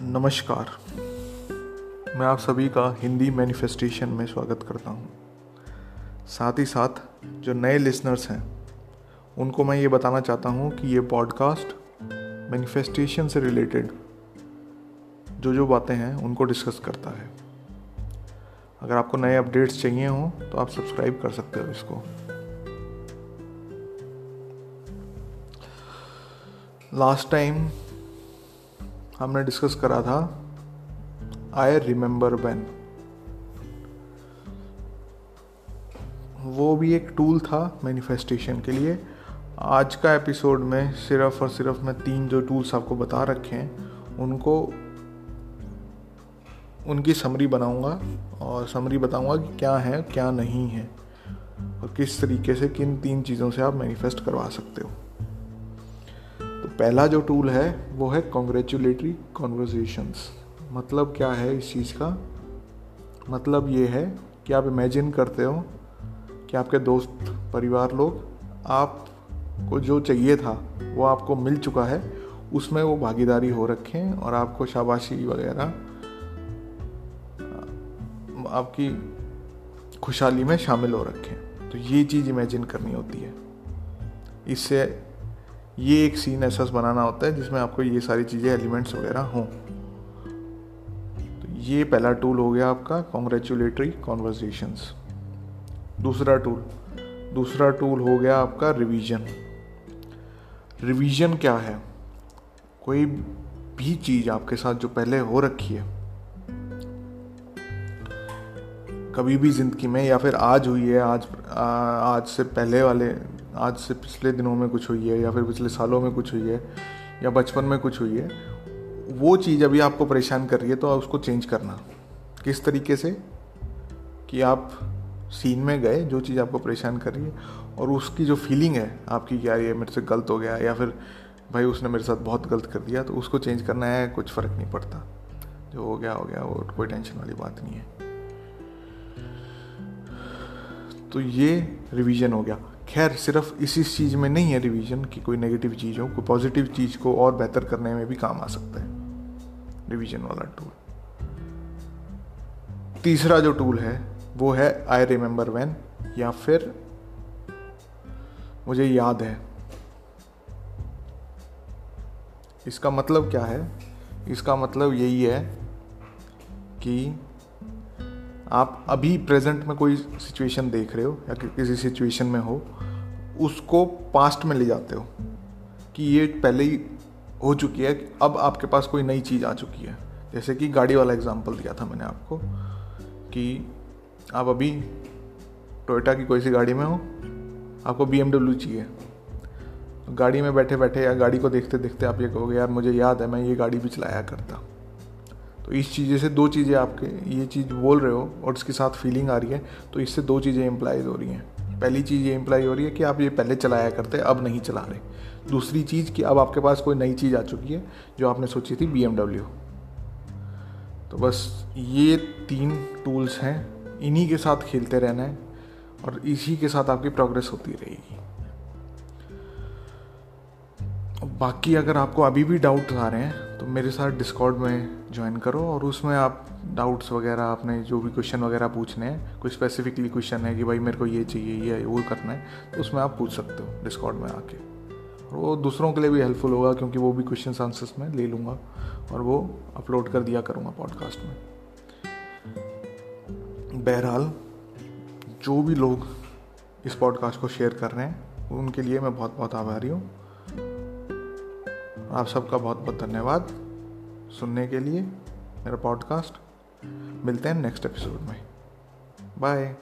नमस्कार। मैं आप सभी का हिंदी मैनिफेस्टेशन में स्वागत करता हूँ। साथ ही साथ जो नए लिसनर्स हैं, उनको मैं ये बताना चाहता हूँ कि ये पॉडकास्ट मैनिफेस्टेशन से रिलेटेड जो जो बातें हैं, उनको डिस्कस करता है। अगर आपको नए अपडेट्स चाहिए हों तो आप सब्सक्राइब कर सकते हो इसको। लास्ट टाइम हमने डिस्कस करा था आई रिमेंबर वैन वो भी एक टूल था मैनिफेस्टेशन के लिए। आज का एपिसोड में सिर्फ़ और सिर्फ़ मैं तीन जो टूल्स आपको बता रखे हैं, उनको, उनकी समरी बनाऊँगा और समरी बताऊँगा कि क्या है, क्या नहीं है और किस तरीके से किन तीन चीज़ों से आप मैनिफेस्ट करवा सकते हो। पहला जो टूल है, वो है कॉन्ग्रेचुलेटरी कॉन्वर्जेशंस मतलब क्या है इस चीज़ का? मतलब ये है कि आप इमेजिन करते हो कि आपके दोस्त, परिवार लोग आपको जो चाहिए था, वो आपको मिल चुका है, उसमें वो भागीदारी हो रखे और आपको शाबाशी वगैरह, आपकी खुशहाली में शामिल हो रखे। तो ये चीज़ इमेजिन करनी होती है। इससे ये एक सीन ऐसा बनाना होता है जिसमें आपको ये सारी चीज़ें एलिमेंट्स वगैरह हों। तो ये पहला टूल हो गया आपका कॉन्ग्रेचुलेटरी कॉन्वर्जेशंस दूसरा टूल दूसरा टूल हो गया आपका रिवीजन रिवीजन क्या है? कोई भी चीज़ आपके साथ जो पहले हो रखी है। कभी भी ज़िंदगी में या फिर आज हुई है आज आ, आज से पहले वाले आज से पिछले दिनों में कुछ हुई है, या फिर पिछले सालों में कुछ हुई है, या बचपन में कुछ हुई है, वो चीज़ अभी आपको परेशान कर रही है तो उसको चेंज करना। किस तरीके से? कि आप सीन में गए, जो चीज़ आपको परेशान कर रही है, और उसकी जो फीलिंग है, आपकी क्या ये मेरे से गलत हो गया, या फिर भाई उसने मेरे साथ बहुत गलत कर दिया तो उसको चेंज करना है, कुछ फ़र्क नहीं पड़ता। जो हो गया हो गया वो कोई टेंशन वाली बात नहीं है। तो ये रिवीजन हो गया। खैर, सिर्फ़ इसी चीज़ में नहीं है रिवीजन कि कोई नेगेटिव चीज़ हो, कोई पॉजिटिव चीज़ को और बेहतर करने में भी काम आ सकता है। रिवीजन वाला टूल तीसरा जो टूल है, वो है आई रिमेंबर वैन या फिर मुझे याद है। इसका मतलब क्या है? इसका मतलब यही है कि आप अभी प्रेजेंट में कोई सिचुएशन देख रहे हो या किसी सिचुएशन में हो, उसको पास्ट में ले जाते हो कि ये पहले ही हो चुकी है, अब आपके पास कोई नई चीज़ आ चुकी है। जैसे कि गाड़ी वाला एग्जांपल दिया था मैंने आपको कि आप अभी टोयोटा की कोई सी गाड़ी में हो, आपको बीएमडब्ल्यू चाहिए। गाड़ी में बैठे बैठे या गाड़ी को देखते देखते आप ये कहोगे, यार मुझे याद है, मैं ये गाड़ी भी चलाया करता। तो इस चीज़ से दो चीज़ें आपके ये चीज़ बोल रहे हो और इसके साथ फीलिंग आ रही है तो इससे दो चीज़ें इम्प्लाइज हो रही हैं। पहली चीज़ ये इम्प्लाई हो रही है कि आप ये पहले चलाया करते, अब नहीं चला रहे। दूसरी चीज़ कि अब आपके पास कोई नई चीज़ आ चुकी है, जो आपने सोची थी बी तो बस ये तीन टूल्स हैं, इन्हीं के साथ खेलते रहना है और इसी के साथ आपकी प्रोग्रेस होती रहेगी। बाकी अगर आपको अभी भी डाउट आ रहे हैं तो मेरे साथ डिस्कॉर्ड में ज्वाइन करो और उसमें आप डाउट्स वगैरह, आपने जो भी क्वेश्चन वगैरह पूछने हैं, कोई स्पेसिफिकली क्वेश्चन है कि भाई मेरे को ये चाहिए, ये वो करना है तो उसमें आप पूछ सकते हो डिस्कॉर्ड में आके। और वो दूसरों के लिए भी हेल्पफुल होगा क्योंकि वो भी क्वेश्चन आंसर्स में ले लूँगा और वो अपलोड कर दिया करूँगा पॉडकास्ट में। बहरहाल, जो भी लोग इस पॉडकास्ट को शेयर कर रहे हैं, उनके लिए मैं बहुत बहुत आभारी हूँ। आप सबका बहुत बहुत धन्यवाद सुनने के लिए मेरा पॉडकास्ट मिलते हैं नेक्स्ट एपिसोड में। बाय